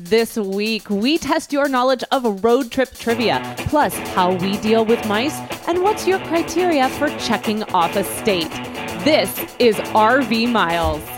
This week, we test your knowledge of road trip trivia, plus how we deal with mice, and what's your criteria for checking off a state. This is RV Miles.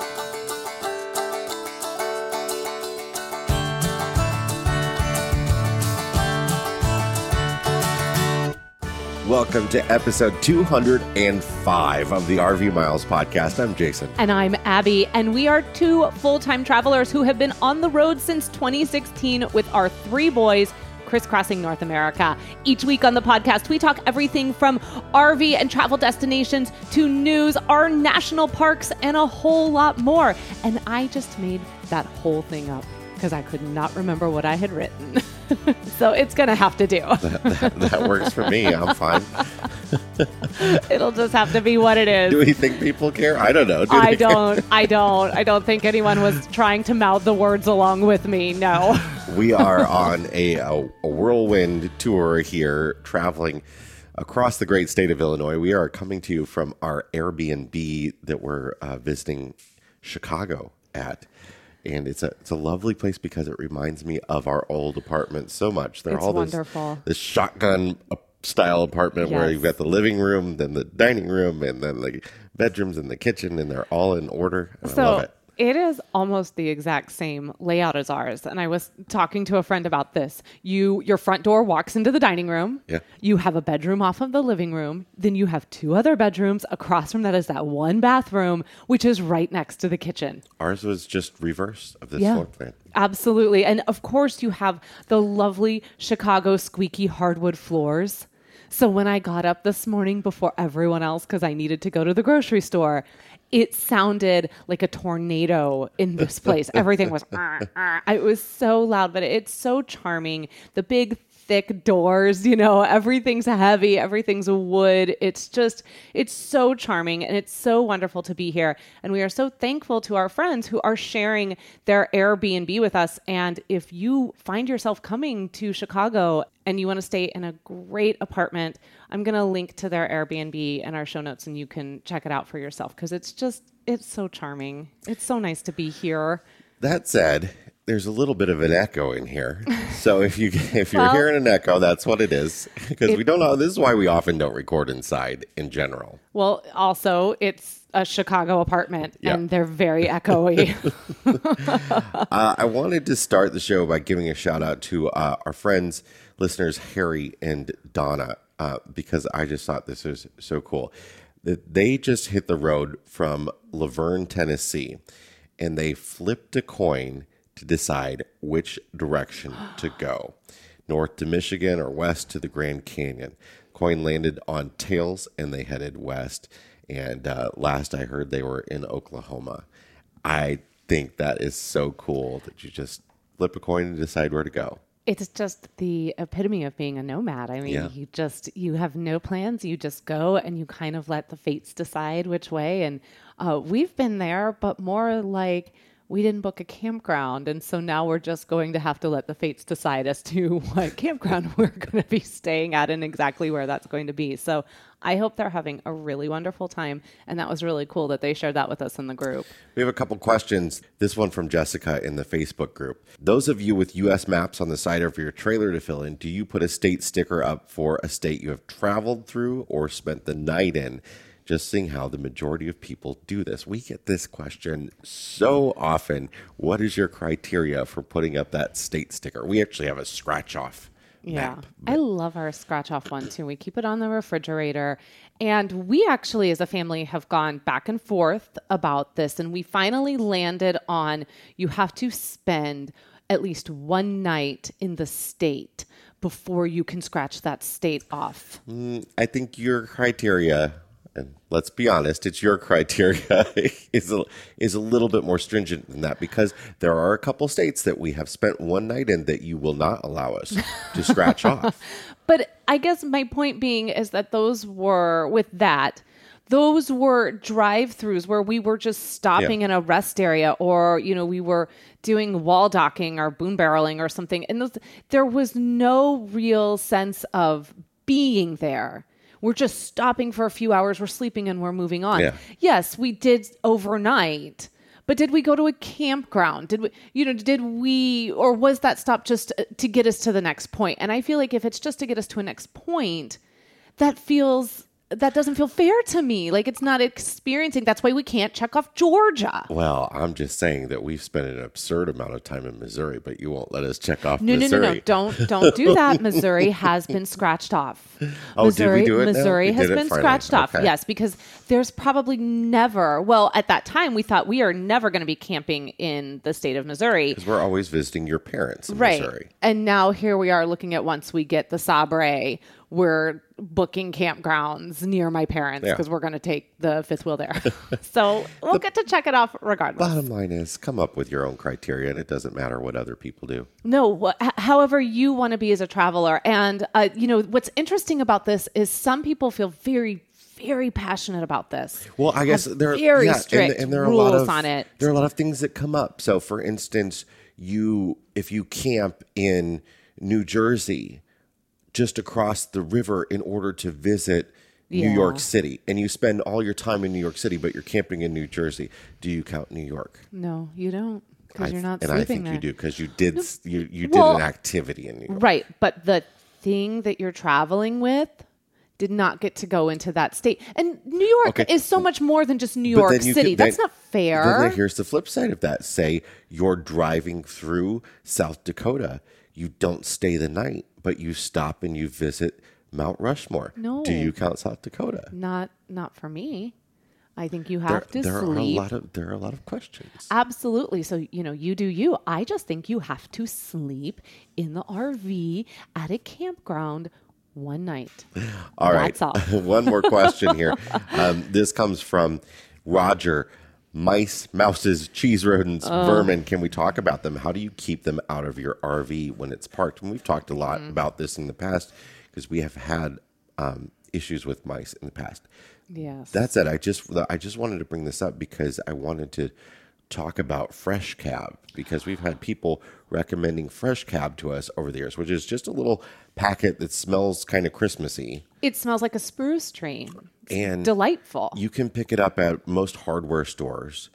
Welcome to episode 205 of the RV Miles podcast. I'm Jason. And I'm Abby, and we are two full time travelers who have been on the road since 2016 with our three boys crisscrossing North America. Each week on the podcast, we talk everything from RV and travel destinations to news, our national parks, and a whole lot more. And I just made that whole thing up because I could not remember what I had written. so it's going to have to do. that, that, that works for me. I'm fine. It'll just have to be what it is. Do we think people care? I don't know. Do I don't. I don't. I don't think anyone was trying to mouth the words along with me. No. We are on a, a, a whirlwind tour here, traveling across the great state of Illinois. We are coming to you from our Airbnb that we're uh, visiting Chicago at. And it's a it's a lovely place because it reminds me of our old apartment so much. They're It's all wonderful. this shotgun uh, style apartment where you've got the living room, then the dining room, and then the bedrooms and the kitchen, and they're all in order. I So it. is almost the exact same layout as ours. And I was talking to a friend about this. You your front door walks into the dining room. Yeah. You have a bedroom off of the living room. Then you have two other bedrooms. Across from that is that one bathroom, which is right next to the kitchen. Ours was just reverse of this Yeah. floor plan. Absolutely. And of course, you have the lovely Chicago squeaky hardwood floors. So when I got up this morning before everyone else, because I needed to go to the grocery store, it sounded like a tornado in this place. Everything was, "Ah, ah." it was so loud, but it's so charming. The big, thick doors, you know, everything's heavy, everything's wood. It's just, it's so charming and it's so wonderful to be here. And we are so thankful to our friends who are sharing their Airbnb with us. And if you find yourself coming to Chicago and you want to stay in a great apartment, I'm going to link to their Airbnb in our show notes and you can check it out for yourself because it's just, it's so charming. It's so nice to be here. That said, there's a little bit of an echo in here. So if you if you're Well- hearing an echo, that's what it is. Because we don't know. This is why we often don't record inside in general. Well, also, it's a Chicago apartment Yeah. and they're very echoey. Uh, I wanted to start the show by giving a shout out to uh, our friends, listeners Harry and Donna, uh, because I just thought this was so cool. That they just hit the road from La Vergne, Tennessee, and they flipped a coin to decide which direction to go north to Michigan or west to the Grand Canyon. Coin landed on tails and they headed west. And uh, last I heard, they were in Oklahoma. I think that is so cool that you just flip a coin and decide where to go. it's just the epitome of being a nomad. I mean, Yeah. you just you have no plans. You just go and you kind of let the fates decide which way. And uh, we've been there, but more like we didn't book a campground, and so now we're just going to have to let the fates decide as to what campground we're going to be staying at and exactly where that's going to be. So I hope they're having a really wonderful time, and that was really cool that they shared that with us in the group. We have a couple questions. This one from Jessica in the Facebook group. Those of you with US maps on the side of your trailer to fill in, do you put a state sticker up for a state you have traveled through or spent the night in? Just seeing how the majority of people do this. We get this question so often. What is your criteria for putting up that state sticker? We actually have a scratch off Yeah. map. I love our scratch off one too. We keep it on the refrigerator. And we actually, as a family, have gone back and forth about this. And we finally landed on you have to spend at least one night in the state before you can scratch that state off. Mm, I think your criteria and let's be honest, it's your criteria is a, is a little bit more stringent than that because there are a couple states that we have spent one night in that you will not allow us to scratch off. But I guess my point being is that those were with that. Those were drive-throughs where we were just stopping Yeah. in a rest area, or you know, we were doing wall docking or boom barreling or something, and those, there was no real sense of being there. We're just stopping for a few hours. We're sleeping and we're moving on. Yeah. Yes, we did overnight, but did we go to a campground? Did we, you know, did we, or was that stop just uh, to get us to the next point? And I feel like if it's just to get us to a next point, that feels, that doesn't feel fair to me. Like it's not experiencing. That's why we can't check off Georgia. Well, I'm just saying that we've spent an absurd amount of time in Missouri, but you won't let us check off No, no, Missouri. no, no! Don't don't do that. Missouri has been scratched off. Oh, did we Missouri, do it? Missouri has been scratched off. Okay. Yes, because there's probably never. Well, at that time, we thought we are never going to be camping in the state of Missouri. Because we're always visiting your parents in right. Missouri. And now here we are looking at once we get the Sabre, we're booking campgrounds near my parents Yeah. because we're going to take the fifth wheel there. so we'll get to check it off regardless. Bottom line is, come up with your own criteria, and it doesn't matter what other people do. No, wh- however you want to be as a traveler. And, uh, you know, what's interesting about this is some people feel very, very passionate about this. Well, I guess there very yeah, strict and, and there are a lot rules of on it. there are a lot of things that come up. So, for instance, you if you camp in New Jersey, just across the river, in order to visit New York City, and you spend all your time in New York City, but you're camping in New Jersey, do you count New York? No, you don't because you're not and I think there. you do because you did you you did an activity in New York. Right. But the thing that you're traveling with did not get to go into that state. And New York Okay. is so much more than just New York City. could- then- That's not fair. Then here's the flip side of that. Say you're driving through South Dakota. You don't stay the night, but you stop and you visit Mount Rushmore. No. Do you count South Dakota? not not for me. I think you There, have to there are a lot of there are a lot of questions. Absolutely. So, you know, you do you. I just think you have to sleep in the RV at a campground one night. All right. All. One more question here. Um, this comes from Roger. Mice, mouses, cheese rodents, Oh. vermin. Can we talk about them? How do you keep them out of your RV when it's parked? And we've talked a lot Mm-hmm. about this in the past because we have had um, issues with mice in the past. Yes. That said, I just I just wanted to bring this up because I wanted to talk about Fresh Cab because we've had people recommending Fresh Cab to us over the years, which is just a little packet that smells kind of Christmassy. it smells like a spruce tree. It's And delightful. You can pick it up at most hardware stores,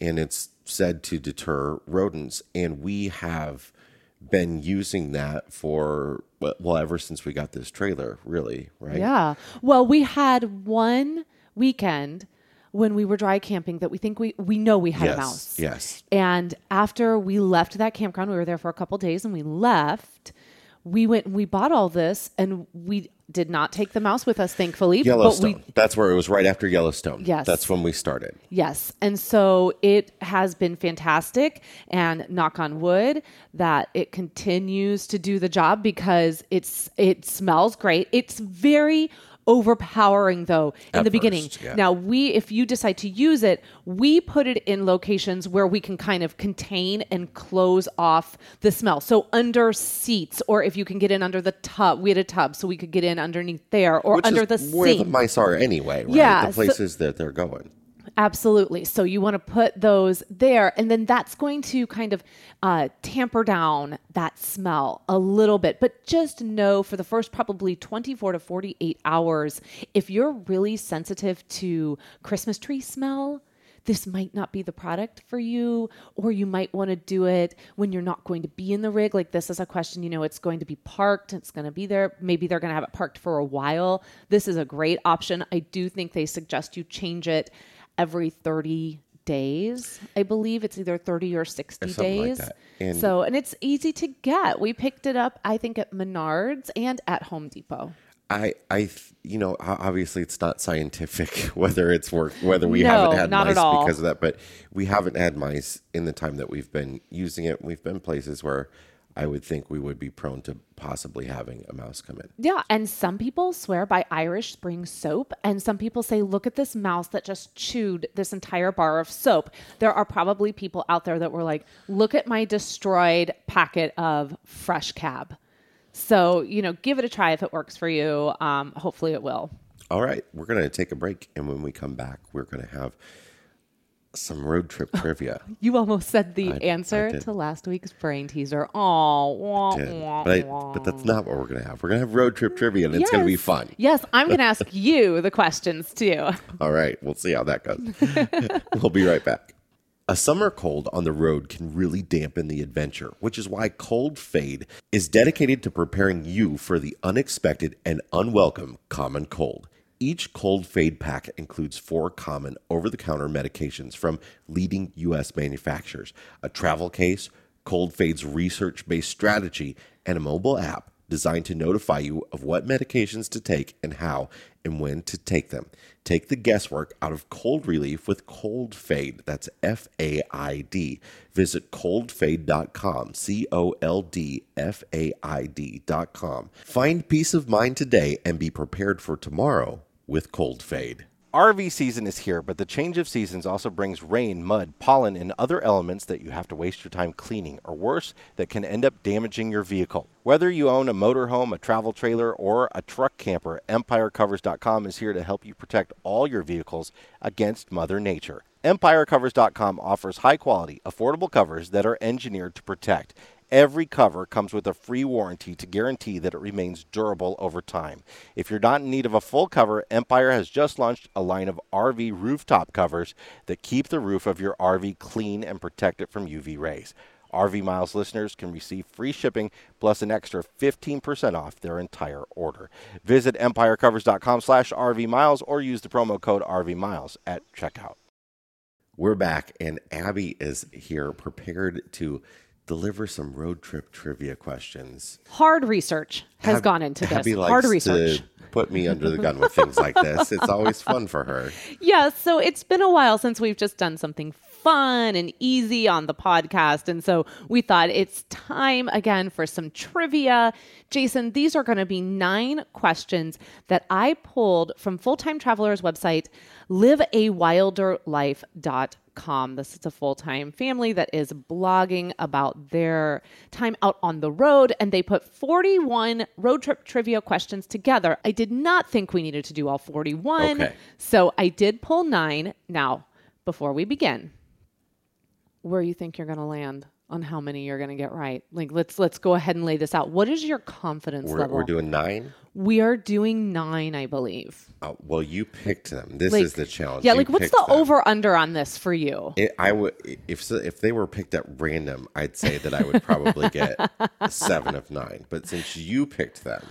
and it's said to deter rodents. And we have been using that for well ever since we got this trailer, really, right? Yeah. Well, we had one weekend when we were dry camping that we think we we know we had Yes. a mouse. Yes. And after we left that campground, we were there for a couple days and we left. We went and we bought all this and we did not take the mouse with us, thankfully. Yellowstone. But we That's where it was right after Yellowstone. Yes. That's when we started. Yes. And so it has been fantastic and knock on wood that it continues to do the job because it's it smells great. It's very overpowering though in At the beginning. first, yeah. Now we if you decide to use it, we put it in locations where we can kind of contain and close off the smell. So under seats or if you can get in under the tub. We had a tub so we could get in underneath there or Which under the where sink. the mice are anyway, right? Yeah, The so- places that they're going. Absolutely. So you want to put those there, and then that's going to kind of uh, tamper down that smell a little bit. But just know for the first probably 24 to 48 hours, if you're really sensitive to Christmas tree smell, this might not be the product for you, or you might want to do it when you're not going to be in the rig. Like, this is a question, you know, it's going to be parked, it's going to be there. Maybe they're going to have it parked for a while. This is a great option. I do think they suggest you change it every 30 days. I believe it's either 30 or 60 something like days. that. And- so, and it's easy to get. We picked it up, I think, at Menards and at Home Depot. I, I, you know, obviously it's not scientific whether it's work, whether we No, haven't had mice because of that, but we haven't had mice in the time that we've been using it. We've been places where I would think we would be prone to possibly having a mouse come in. Yeah, and some people swear by Irish Spring soap, and some people say, "Look at this mouse that just chewed this entire bar of soap." There are probably people out there that were like, "Look at my destroyed packet of fresh cab." So you know, give it a try if it works for you. Um, hopefully, it will. All right, we're going to take a break, and when we come back, we're going to have some road trip trivia. You almost said the I- I answer did. to last week's brain teaser. Oh, wah, wah, But, I, wah. but that's not what we're going to have. We're going to have road trip trivia, and it's going to be fun. Yes, I'm going to ask you the questions too. All right, we'll see how that goes. we'll be right back. A summer cold on the road can really dampen the adventure, which is why Cold Faid is dedicated to preparing you for the unexpected and unwelcome common cold. Each Cold Faid pack includes four common over the counter medications from leading U.S. manufacturers, a travel case, Cold Faid's research based strategy, and a mobile app designed to notify you of what medications to take and how and when to take them. Take the guesswork out of cold relief with Cold Faid. That's F A I D. Visit coldfaid.com, C O L D F A I D.com. Find peace of mind today and be prepared for tomorrow with Cold Faid. RV season is here, but the change of seasons also brings rain, mud, pollen, and other elements that you have to waste your time cleaning, or worse, that can end up damaging your vehicle. Whether you own a motorhome, a travel trailer, or a truck camper, EmpireCovers.com is here to help you protect all your vehicles against Mother Nature. EmpireCovers.com offers high quality, affordable covers that are engineered to protect. Every cover comes with a free warranty to guarantee that it remains durable over time. If you're not in need of a full cover, Empire has just launched a line of RV rooftop covers that keep the roof of your RV clean and protect it from UV rays. RV Miles listeners can receive free shipping plus an extra 15% off their entire order. Visit empirecovers.com slash RV Miles or use the promo code RV Miles at checkout. We're back, and Abby is here prepared to deliver some road trip trivia questions. Hard research has gone into Abby this. Hard research. put me under the gun with things like this. It's always fun for her. Yeah, so it's been a while since we've just done something fun and easy on the podcast. And so we thought it's time again for some trivia. Jason, these are going to be nine questions that I pulled from Full Time Traveler's website, liveawilderlife.com. This is a full time family that is blogging about their time out on the road, and they put 41 road trip trivia questions together. I did not think we needed to do all 41. Okay. So I did pull nine. Now, before we begin, where you think you're going to land on how many you're going to get right? Like let's let's go ahead and lay this out. What is your confidence We're, level? we're doing nine. we are doing nine, I believe. Uh, well, you picked them. This Like- is the challenge. Yeah, You like what's the them. over under on this for you? It, I would if if they were picked at random, I'd say that I would probably get seven of nine. But since you picked them,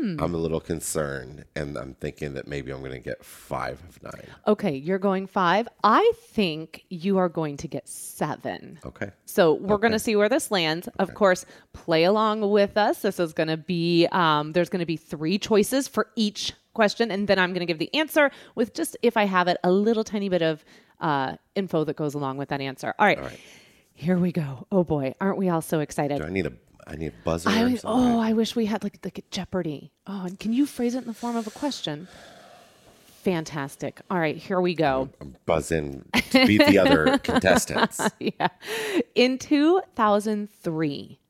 Hmm. I'm a little concerned, and I'm thinking that maybe I'm going to get five of nine. Okay, you're going five. I think you are going to get seven. Okay. So we're going to see where this lands. Of course, play along with us. This is going to be um, there's going to be three choices for each question, and then I'm going to give the answer with just if I have it a little tiny bit of uh, info that goes along with that answer. All right, here we go. Oh boy, aren't we all so excited? Do I need a I need a buzzer? I oh, I wish we had like like Jeopardy. Oh, and can you phrase it in the form of a question? Fantastic. All right, here we go. buzz in to beat the other contestants. yeah. In 2003,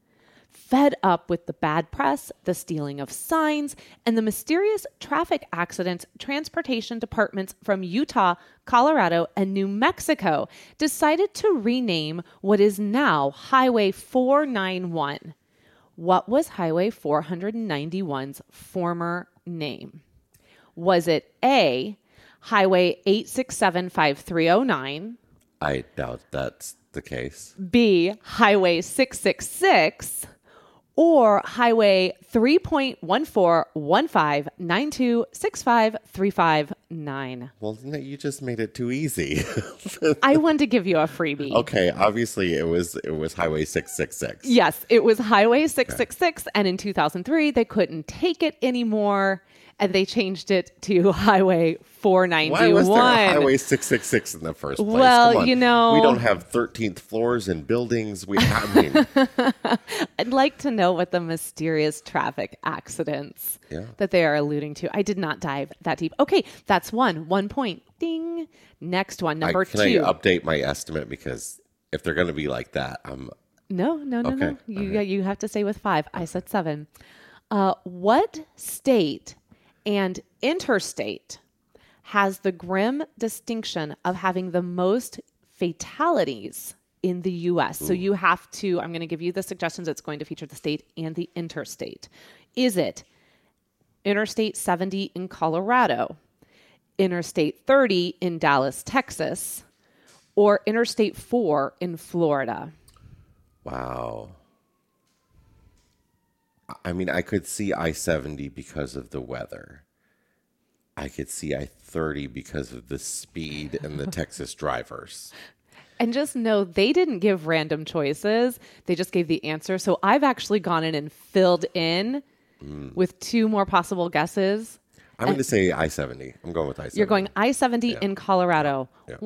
fed up with the bad press, the stealing of signs, and the mysterious traffic accidents, transportation departments from Utah, Colorado, and New Mexico decided to rename what is now Highway 491. What was Highway 491's former name? Was it A, Highway 8675309? I doubt that's the case. B, Highway 666, or Highway 3.141592653559. Well, no, you just made it too easy. I wanted to give you a freebie. okay, obviously it was it was Highway six six six. Yes, it was Highway 666, and in 2003, they couldn't take it anymore. And they changed it to Highway 491. Why was there a Highway 666 in the first place? Well, you know- we don't have 13th floors in buildings. We, I mean, I'd like to know what the mysterious traffic accidents Yeah. that they are alluding to. I did not dive that deep. Okay, that's one. One point. Ding. Next one, I, number can two. I update my estimate because if they're going to be like that, I'm No, no, no, no. Okay, You you have to say with five. I said seven. Uh, what state and interstate has the grim distinction of having the most fatalities in the U.S.? So you have to. I'm going to give you the suggestions. It's going to feature the state and the interstate. Is it Interstate 70 in Colorado, Interstate 30 in Dallas, Texas, or Interstate 4 in Florida? Wow. I mean, I could see I 70 because of the weather. I could see I 30 because of the speed and the Texas drivers. And just know they didn't give random choices. They just gave the answer. So I've actually gone in and filled in Mm. with two more possible guesses. I'm going to say I 70. I'm going with I 70. You're going I 70 in Colorado. Yeah.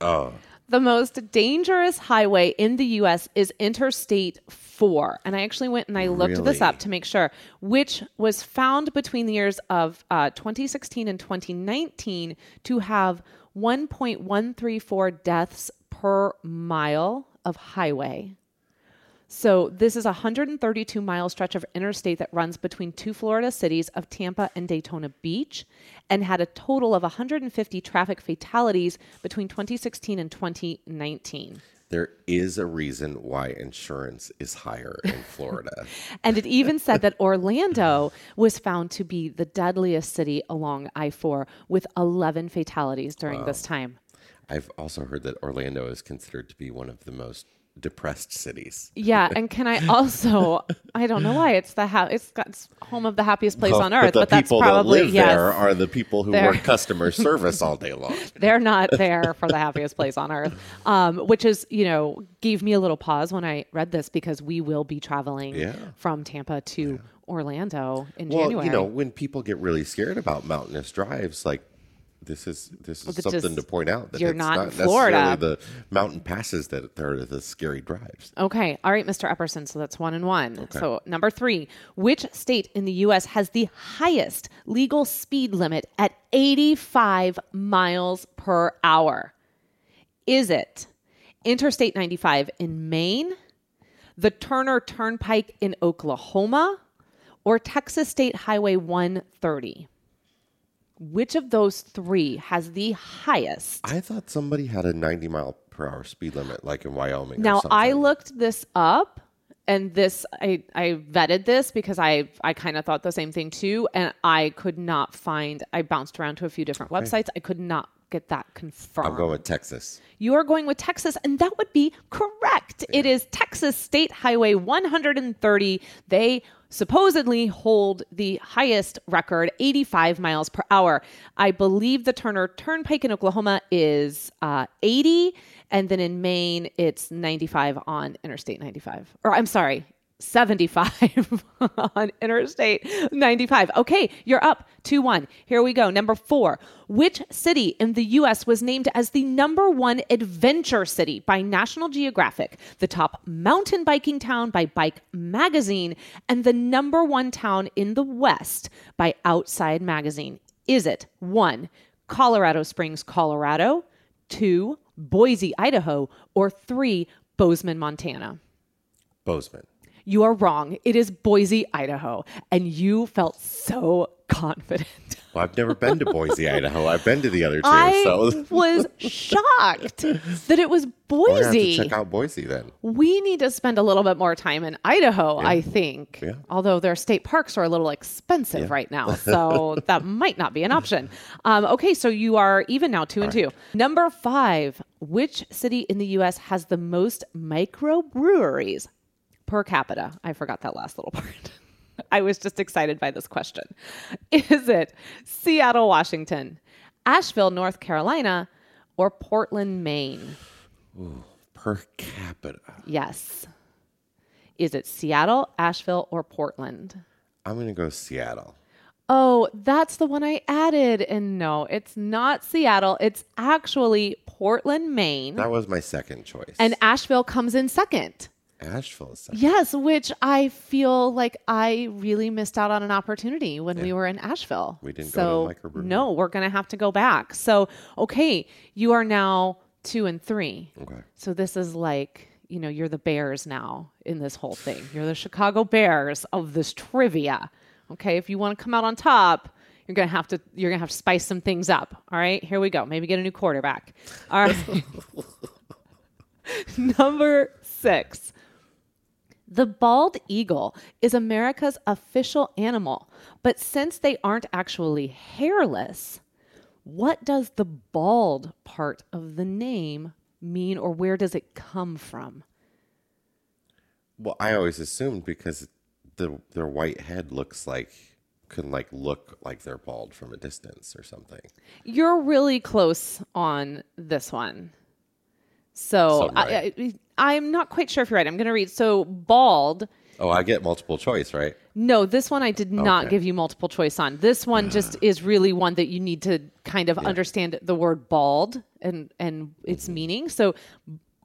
Oh, The most dangerous highway in the US is Interstate 4. And I actually went and I looked this up to make sure, which was found between the years of uh, 2016 and 2019 to have 1.134 deaths per mile of highway. So this is a 132 mile stretch of interstate that runs between two Florida cities of Tampa and Daytona Beach and had a total of 150 traffic fatalities between 2016 and 2019. there is a reason why insurance is higher in Florida. And it even said that Orlando was found to be the deadliest city along I-4 with 11 fatalities during this time. I've also heard that Orlando is considered to be one of the most depressed cities. Yeah, and can I also I don't know why it's the ha- it's got it's home of the happiest place on But earth, the but that's probably that live yes. there are the people who work customer service all day long. they're not there for the happiest place on earth um, which is you know gave me a little pause when i read this because we will be traveling Yeah. from tampa to orlando in Well, january you know, when people get really scared about mountainous drives, like this is this is something just- to point out that you're it's not not, in necessarily Florida. the mountain passes that are the scary drives. okay all right mr epperson so that's one and one. So number three which state in the us has the highest legal speed limit at 85 miles per hour? Is it interstate 95 in maine the turner turnpike in oklahoma or texas state highway 130 which of those three has the highest I thought somebody had a 90 mile per hour speed limit, like in Wyoming. or Now I looked this up and this I I vetted this because I I kind of thought the same thing too and I could not find I bounced around to a few different websites. I could not get that confirmed. I'm going with Texas. you are going with Texas and that would be correct. It is Texas State Highway 130. They supposedly hold the highest record 85 miles per hour. I believe the Turner Turnpike in Oklahoma is uh, 80 and then in Maine it's 95 on Interstate 95. Or I'm sorry, 75 on Interstate 95. Okay, you're up 2 1. Here we go. Number four. Which city in the U.S. was named as the number one adventure city by National Geographic, the top mountain biking town by Bike Magazine, and the number one town in the West by Outside Magazine? Is it one, Colorado Springs, Colorado, two, Boise, Idaho, or three, Bozeman, Montana? Bozeman. You are wrong. It is Boise, Idaho. And you felt so confident. Well, I've never been to Boise, Idaho. I've been to the other two, I so was shocked that it was we're gonna have to Boise. check out Boise then. We need to spend a little bit more time in Idaho, I think. Yeah. Although their state parks are a little expensive right now. So that might not be an option. Um, okay, so you are even now, two and two. Number five Which city in the U.S. has the most microbreweries per capita? I forgot that last little part. I was just excited by this question. Is it Seattle, Washington, Asheville, North Carolina, or Portland, Maine? Ooh, Per capita. Yes. Is it Seattle, Asheville, or Portland? I'm going to go Seattle. Oh, that's the one I added. And no, it's not Seattle. It's actually Portland, Maine. That was my second choice. and Asheville comes in second. Asheville. Yes, which I feel like I really missed out on an opportunity when we were in Asheville. We didn't go to so, microbrewery. No, we're going to have to go back. So, okay, you are now two and three. Okay. So this is like, you know, you're the Bears now in this whole thing. You're the Chicago Bears of this trivia. Okay, if you want to come out on top, you're gonna have to you're gonna have to spice some things up. All right, here we go. Maybe get a new quarterback. All right. Number six. The bald eagle is America's official animal, but since they aren't actually hairless, what does the bald part of the name mean or where does it come from? Well, I always assumed because the their white head looks like can like look like they're bald from a distance or something. You're really close on this one. So right. I, I, I'm not quite sure if you're right. I'm going to read. So bald. Oh, I get multiple choice, right? No, this one I did not give you multiple choice on. This one ah. just is really one that you need to kind of understand the word bald and and its mm-hmm. meaning. So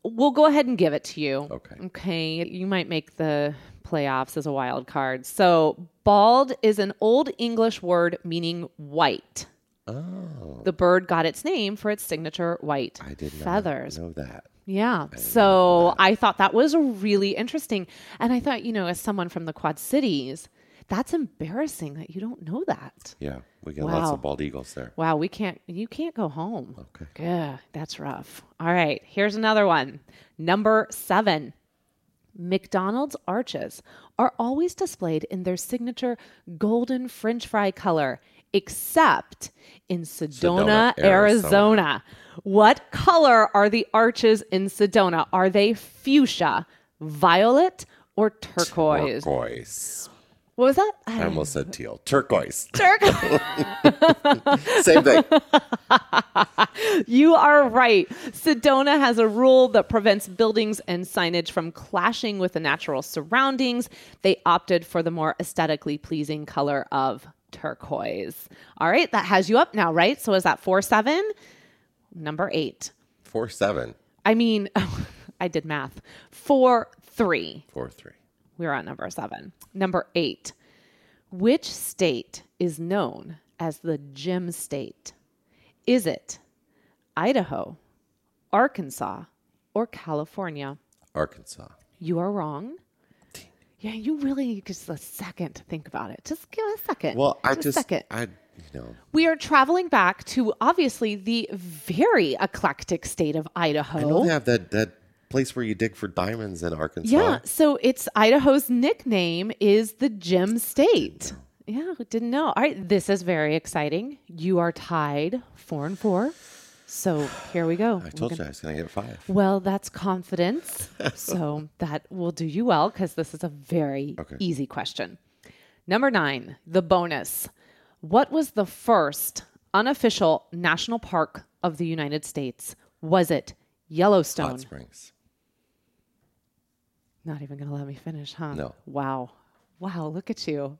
we'll go ahead and give it to you. Okay. Okay. You might make the playoffs as a wild card. So bald is an old English word meaning white. Oh, The bird got its name for its signature white I did feathers. know that. Yeah. So I thought that was really interesting. And I thought, you know, as someone from the Quad Cities, that's embarrassing that you don't know that. Yeah, we get lots of bald eagles there. Wow, we can't, you can't go home. Okay. Yeah, that's rough. All right, here's another one. Number seven. McDonald's arches are always displayed in their signature golden french fry color, except in Sedona, Sedona, Arizona. Arizona. What color are the arches in Sedona? Are they fuchsia, violet, or turquoise? Turquoise. What was that? I almost said teal. Turquoise. Turquoise. Same thing. You are right. Sedona has a rule that prevents buildings and signage from clashing with the natural surroundings. They opted for the more aesthetically pleasing color of turquoise. All right, that has you up now, right? So is that 4 7? Number eight. Four seven. I mean, I did math. 4 3. Four three. We're on number seven. Number eight. Which state is known as the Gem State? Is it Idaho, Arkansas, or California? Arkansas. You are wrong. Yeah, you really just a second to think about it. Just give a second. Well, I just second. I you know We are traveling back to obviously the very eclectic state of Idaho. I know they have that that place where you dig for diamonds in Arkansas. Yeah, so it's Idaho's nickname is the Gem State. Yeah, didn't know. All right, this is very exciting. You are tied four and four. So here we go. I told you I was gonna get five. Well, that's confidence. so that will do you well because this is a very Okay. easy question. Number nine, the bonus. What was the first unofficial national park of the United States? Was it Yellowstone? Hot Springs. Not even going to let me finish, huh? No. Wow. Wow, look at you.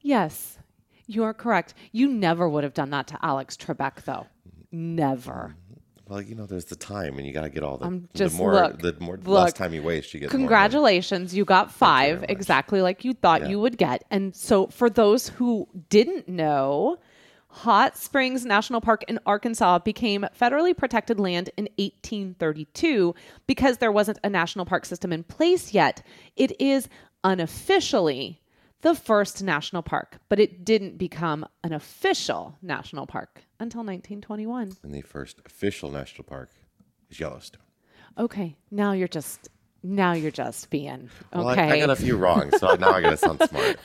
Yes, you are correct. You never would have done that to Alex Trebek, though. Never. Mm. Well, you know, there's the time, and you got to get all the, I'm just the more look, the more look. less time you waste, you get. Congratulations, you got five, much. exactly like you thought you would get. And so, for those who didn't know, Hot Springs National Park in Arkansas became federally protected land in 1832 because there wasn't a national park system in place yet. It is unofficially the first national park, but it didn't become an official national park until 1921. And the first official national park is Yellowstone. Okay, now you're just now you're just being Well, I- okay. I, got a few wrong, so now I got to sound smart.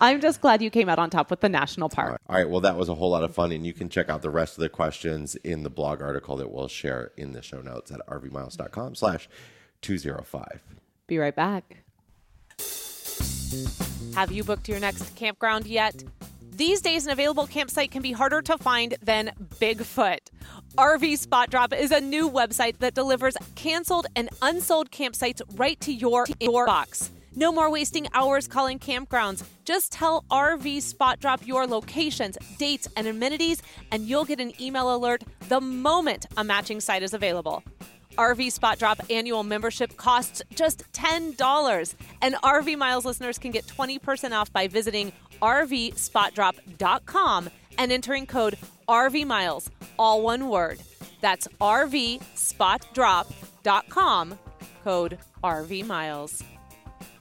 I'm just glad you came out on top with the national park. All right. Well, that was a whole lot of fun, and you can check out the rest of the questions in the blog article that we'll share in the show notes at rvmiles.com slash 205. Be right back. Have you booked your next campground yet? These days, an available campsite can be harder to find than Bigfoot. RV Spot Drop is a new website that delivers canceled and unsold campsites right to your, your box. No more wasting hours calling campgrounds. Just tell RV Spot Drop your locations, dates, and amenities, and you'll get an email alert the moment a matching site is available. RV Spot Drop annual membership costs just $10, and RV Miles listeners can get 20% off by visiting RVSpotDrop.com and entering code RVMiles, all one word. That's RVSpotDrop.com, code RVMiles.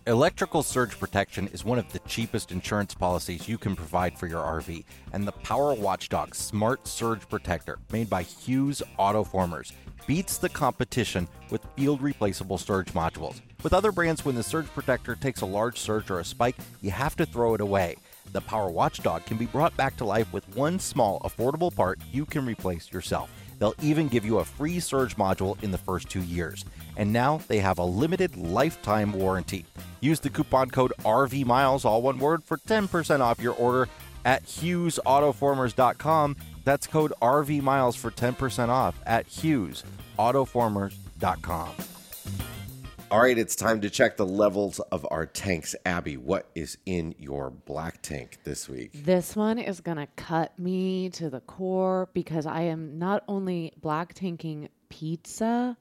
Electrical surge protection is one of the cheapest insurance policies you can provide for your RV, and the Power Watchdog Smart Surge Protector, made by Hughes Autoformers, beats the competition with field replaceable surge modules. With other brands, when the surge protector takes a large surge or a spike, you have to throw it away. The Power Watchdog can be brought back to life with one small, affordable part you can replace yourself. They'll even give you a free surge module in the first two years. And now they have a limited lifetime warranty. Use the coupon code RVMILES, all one word, for 10% off your order at HughesAutoformers.com. That's code RVMILES for 10% off at HughesAutoformers.com. All right, it's time to check the levels of our tanks. Abby, what is in your black tank this week? This one is going to cut me to the core because I am not only black tanking pizza,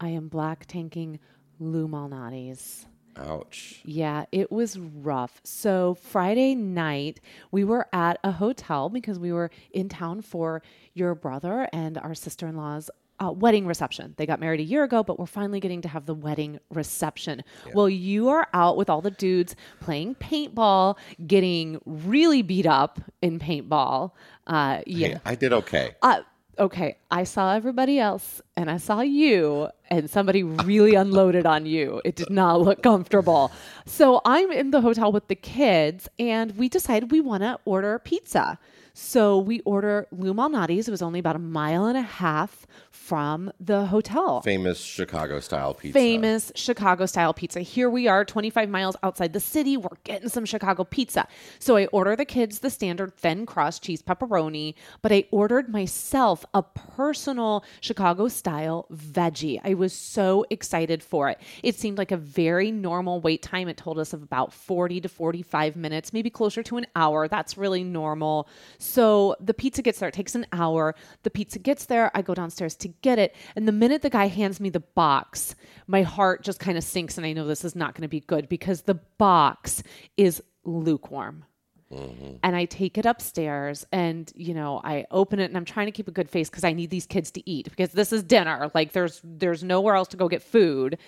I am black tanking Lou Malnati's. Ouch. Yeah, it was rough. So, Friday night, we were at a hotel because we were in town for your brother and our sister in law's uh, wedding reception. They got married a year ago, but we're finally getting to have the wedding reception. Well, you are out with all the dudes playing paintball, getting really beat up in paintball. Uh, yeah. Hey, I did okay. Uh, okay, I saw everybody else and I saw you, and somebody really unloaded on you. It did not look comfortable. So I'm in the hotel with the kids, and we decided we want to order pizza. So we order Lou Malnati's. It was only about a mile and a half from the hotel. Famous Chicago style pizza. Famous Chicago style pizza. Here we are, 25 miles outside the city. We're getting some Chicago pizza. So I order the kids the standard thin crust cheese pepperoni, but I ordered myself a personal Chicago style veggie. I was so excited for it. It seemed like a very normal wait time. It told us of about 40 to 45 minutes, maybe closer to an hour. That's really normal. So the pizza gets there. It takes an hour. The pizza gets there. I go downstairs to get it. And the minute the guy hands me the box, my heart just kind of sinks. And I know this is not going to be good because the box is lukewarm. Mm-hmm. And I take it upstairs and, you know, I open it and I'm trying to keep a good face because I need these kids to eat because this is dinner. Like there's there's nowhere else to go get food.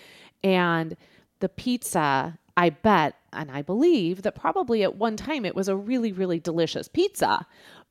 And the pizza, I bet and I believe that probably at one time it was a really, really delicious pizza,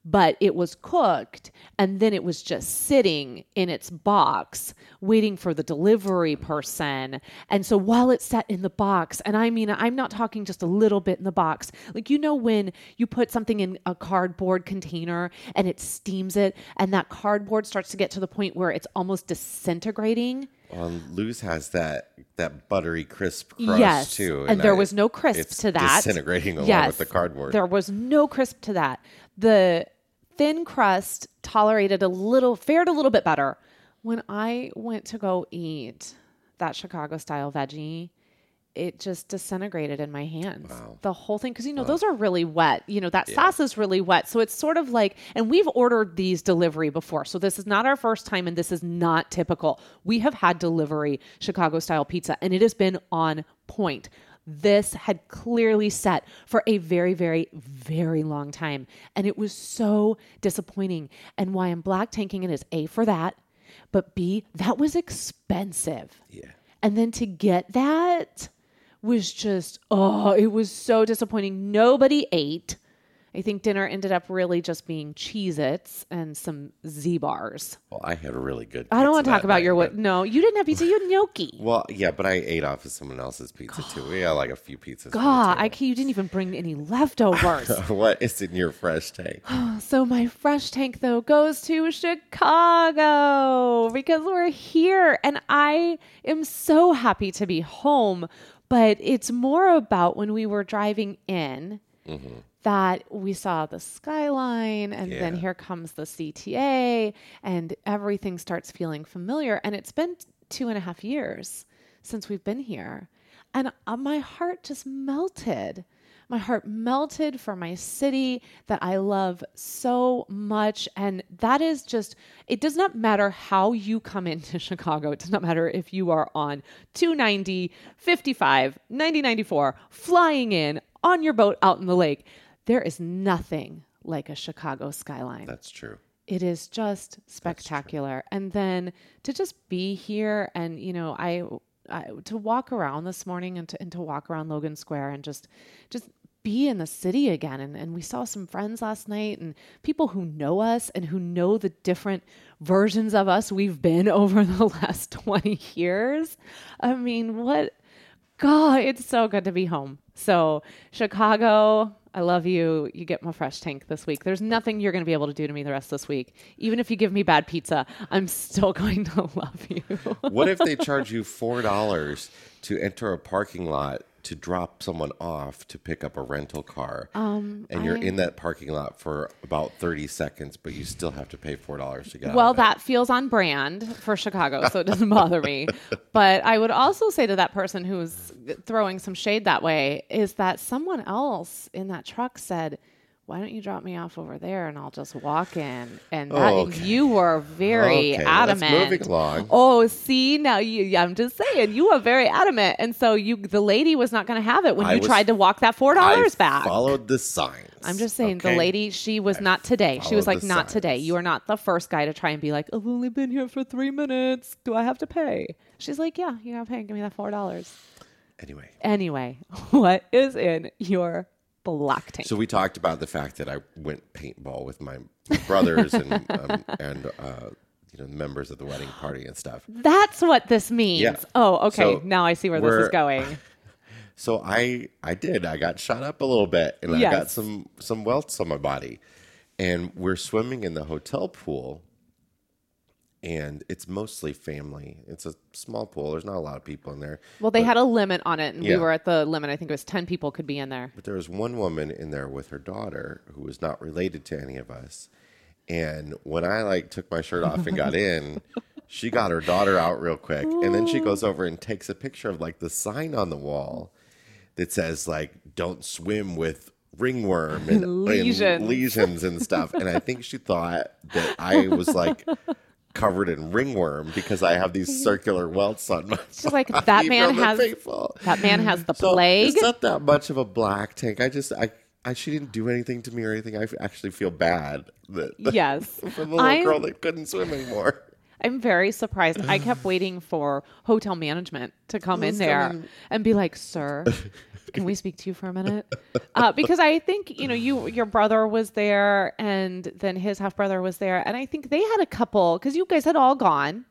but it was cooked and then it was just sitting in its box waiting for the delivery person. And so while it's sat in the box, and I mean, I'm not talking just a little bit in the box, like, you know, when you put something in a cardboard container and it steams it, and that cardboard starts to get to the point where it's almost disintegrating. Um, Lou's has that that buttery crisp crust yes, too, and, there I- was no crisp to that. Disintegrating along Yes, with the cardboard. There was no crisp to that. The thin crust tolerated a little, fared a little bit better. When I went to go eat that Chicago style veggie, it just disintegrated in my hands. The whole thing, because you know, those are really wet. You know, that sauce is really wet. So it's sort of like, and we've ordered these delivery before. So this is not our first time and this is not typical. We have had delivery Chicago style pizza and it has been on point. This had clearly set for a very, very, very long time. And it was so disappointing. And why I'm black tanking it is A for that, but B, that was expensive. yeah. And then to get that was just, oh, it was so disappointing. Nobody ate. I think dinner ended up really just being Cheez Its and some Z bars. Well, I had a really good. I don't want to talk about night, your what. No, you didn't have pizza. You had gnocchi. Well, yeah, but I ate off of someone else's pizza too. We had like a few pizzas. God, I can't, you didn't even bring any leftovers. what is in your fresh tank? So my fresh tank though goes to Chicago because we're here and I am so happy to be home, but it's more about when we were driving in that we saw the skyline and then here comes the CTA and everything starts feeling familiar and it's been two and a half years since we've been here. And uh, my heart just melted. My heart melted for my city that I love so much. And that is just, it does not matter how you come into Chicago. It does not matter if you are on 290, 55, 90, 94, flying in on your boat out in the lake. There is nothing like a Chicago skyline. That's true. It is just spectacular. And then to just be here and, you know, I, To walk around this morning and to, and to walk around Logan Square and just, just be in the city again. And, and we saw some friends last night and people who know us and who know the different versions of us we've been over the last 20 years. I mean, what, God, it's so good to be home. So, Chicago, I love you. You get my fresh tank this week. There's nothing you're going to be able to do to me the rest of this week. Even if you give me bad pizza, I'm still going to love you. what if they charge you $4 to enter a parking lot to drop someone off to pick up a rental car, um, and you're I, in that parking lot for about 30 seconds, but you still have to pay $4 to get Well, that feels on brand for Chicago, so it doesn't bother me. But I would also say to that person who's throwing some shade that way is that someone else in that truck said, why don't you drop me off over there and I'll just walk in? And that, oh, okay. you were very okay, adamant. Oh, see now you. I'm just saying you were very adamant, and so you, the lady was not going to have it when I you was, tried to walk that four dollars back. Followed the signs. I'm just saying okay? the lady. She was I not today. She was like, not signs. today. You are not the first guy to try and be like, oh, I've only been here for three minutes. Do I have to pay? She's like, Yeah, you gotta pay. Give me that four dollars. Anyway. Anyway, what is in your black tank. So we talked about the fact that I went paintball with my brothers and um, and uh, you know members of the wedding party and stuff. That's what this means. Yeah. Oh, okay. So now I see where this is going. So I I did. I got shot up a little bit, and yes. I got some some welts on my body, and we're swimming in the hotel pool and it's mostly family. It's a small pool. There's not a lot of people in there. Well, they but, had a limit on it, and yeah. we were at the limit. I think it was 10 people could be in there. But there was one woman in there with her daughter who was not related to any of us. And when I like took my shirt off and got in, she got her daughter out real quick, and then she goes over and takes a picture of like the sign on the wall that says like "Don't swim with ringworm and lesions. and lesions and stuff." And I think she thought that I was like covered in ringworm because I have these circular welts on my. She's like that man has that man has the so plague. It's not that much of a black tank. I just I. I, she didn't do anything to me or anything. I actually feel bad that, yes, for the little I'm, girl that couldn't swim anymore. I'm very surprised. I kept waiting for hotel management to come in there coming? and be like, "Sir, can we speak to you for a minute? Uh, because I think you know you your brother was there, and then his half brother was there, and I think they had a couple because you guys had all gone.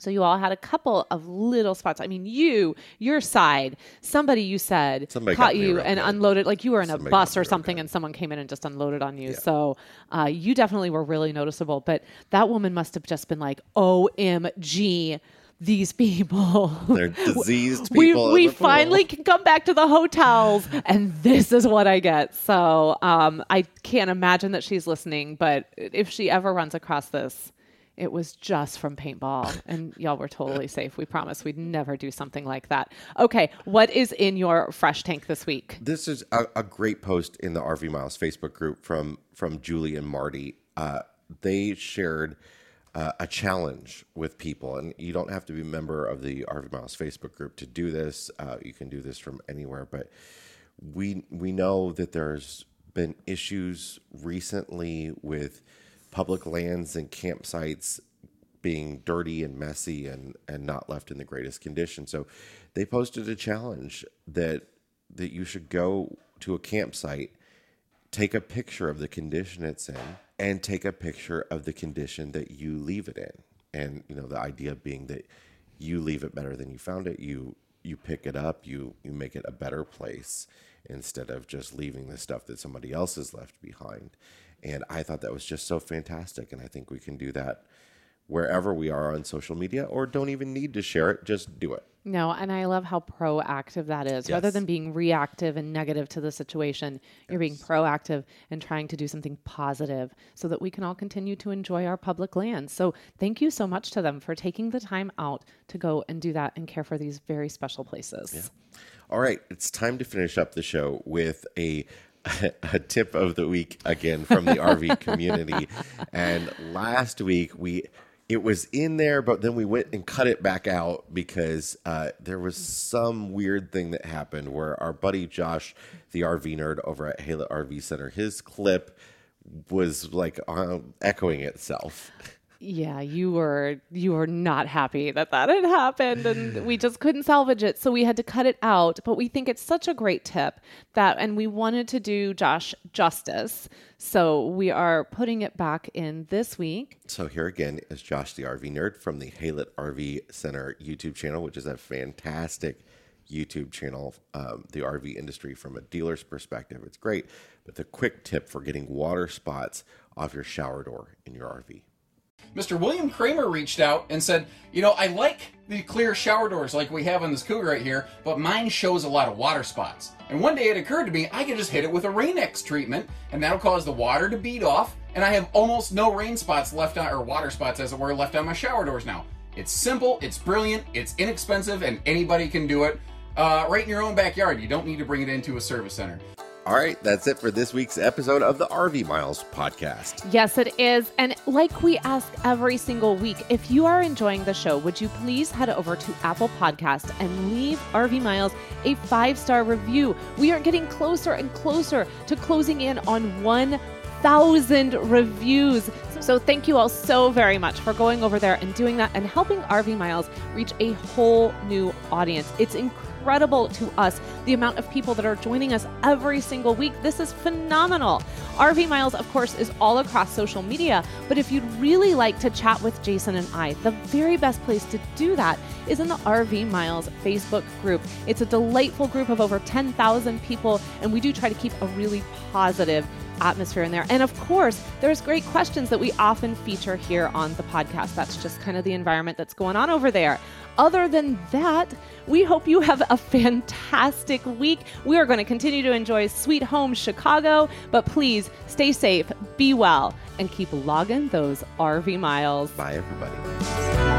So you all had a couple of little spots. I mean, you, your side, somebody you said somebody caught you and unloaded, like you were in somebody a bus or something, and someone came in and just unloaded on you. Yeah. So uh, you definitely were really noticeable. But that woman must have just been like, "OMG." These people. They're diseased people. We, we finally can come back to the hotels, and this is what I get. So um, I can't imagine that she's listening, but if she ever runs across this, it was just from paintball, and y'all were totally safe. We promise we'd never do something like that. Okay, what is in your fresh tank this week? This is a, a great post in the RV Miles Facebook group from from Julie and Marty. Uh, they shared uh, a challenge with people. And you don't have to be a member of the RV Miles Facebook group to do this. Uh, you can do this from anywhere. But we we know that there's been issues recently with public lands and campsites being dirty and messy and, and not left in the greatest condition. So they posted a challenge that that you should go to a campsite, take a picture of the condition it's in and take a picture of the condition that you leave it in. And you know, the idea being that you leave it better than you found it. You you pick it up, you you make it a better place instead of just leaving the stuff that somebody else has left behind. And I thought that was just so fantastic. And I think we can do that wherever we are on social media or don't even need to share it, just do it. No, and I love how proactive that is. Rather than being reactive and negative to the situation, you're being proactive and trying to do something positive so that we can all continue to enjoy our public lands. So, thank you so much to them for taking the time out to go and do that and care for these very special places. Yeah. All right, it's time to finish up the show with a a tip of the week again from the RV community. And last week we it was in there, but then we went and cut it back out because uh, there was some weird thing that happened where our buddy Josh, the RV nerd over at Haylett RV Center, his clip was like uh, echoing itself. Yeah, you were you were not happy that that had happened and we just couldn't salvage it, so we had to cut it out, but we think it's such a great tip that and we wanted to do Josh justice. So we are putting it back in this week. So here again is Josh the RV nerd from the Haylett RV Center YouTube channel, which is a fantastic YouTube channel. Um, the RV industry from a dealer's perspective, it's great. But the quick tip for getting water spots off your shower door in your RV. Mr. William Kramer reached out and said, You know, I like the clear shower doors like we have on this Cougar right here, but mine shows a lot of water spots. And one day it occurred to me I could just hit it with a Rain-X treatment, and that'll cause the water to bead off, and I have almost no rain spots left on, or water spots as it were, left on my shower doors now. It's simple, it's brilliant, it's inexpensive, and anybody can do it uh, right in your own backyard. You don't need to bring it into a service center. All right, that's it for this week's episode of the RV Miles podcast. Yes, it is. And like we ask every single week, if you are enjoying the show, would you please head over to Apple Podcast and leave RV Miles a five star review? We are getting closer and closer to closing in on 1,000 reviews. So thank you all so very much for going over there and doing that and helping RV Miles reach a whole new audience. It's incredible to us the amount of people that are joining us every single week. This is phenomenal. RV Miles, of course, is all across social media, but if you'd really like to chat with Jason and I, the very best place to do that is in the RV Miles Facebook group. It's a delightful group of over 10,000 people, and we do try to keep a really positive atmosphere in there. And of course, there's great questions that we often feature here on the podcast. That's just kind of the environment that's going on over there. Other than that, we hope you have a fantastic week. We are going to continue to enjoy Sweet Home Chicago, but please stay safe, be well, and keep logging those RV miles. Bye, everybody.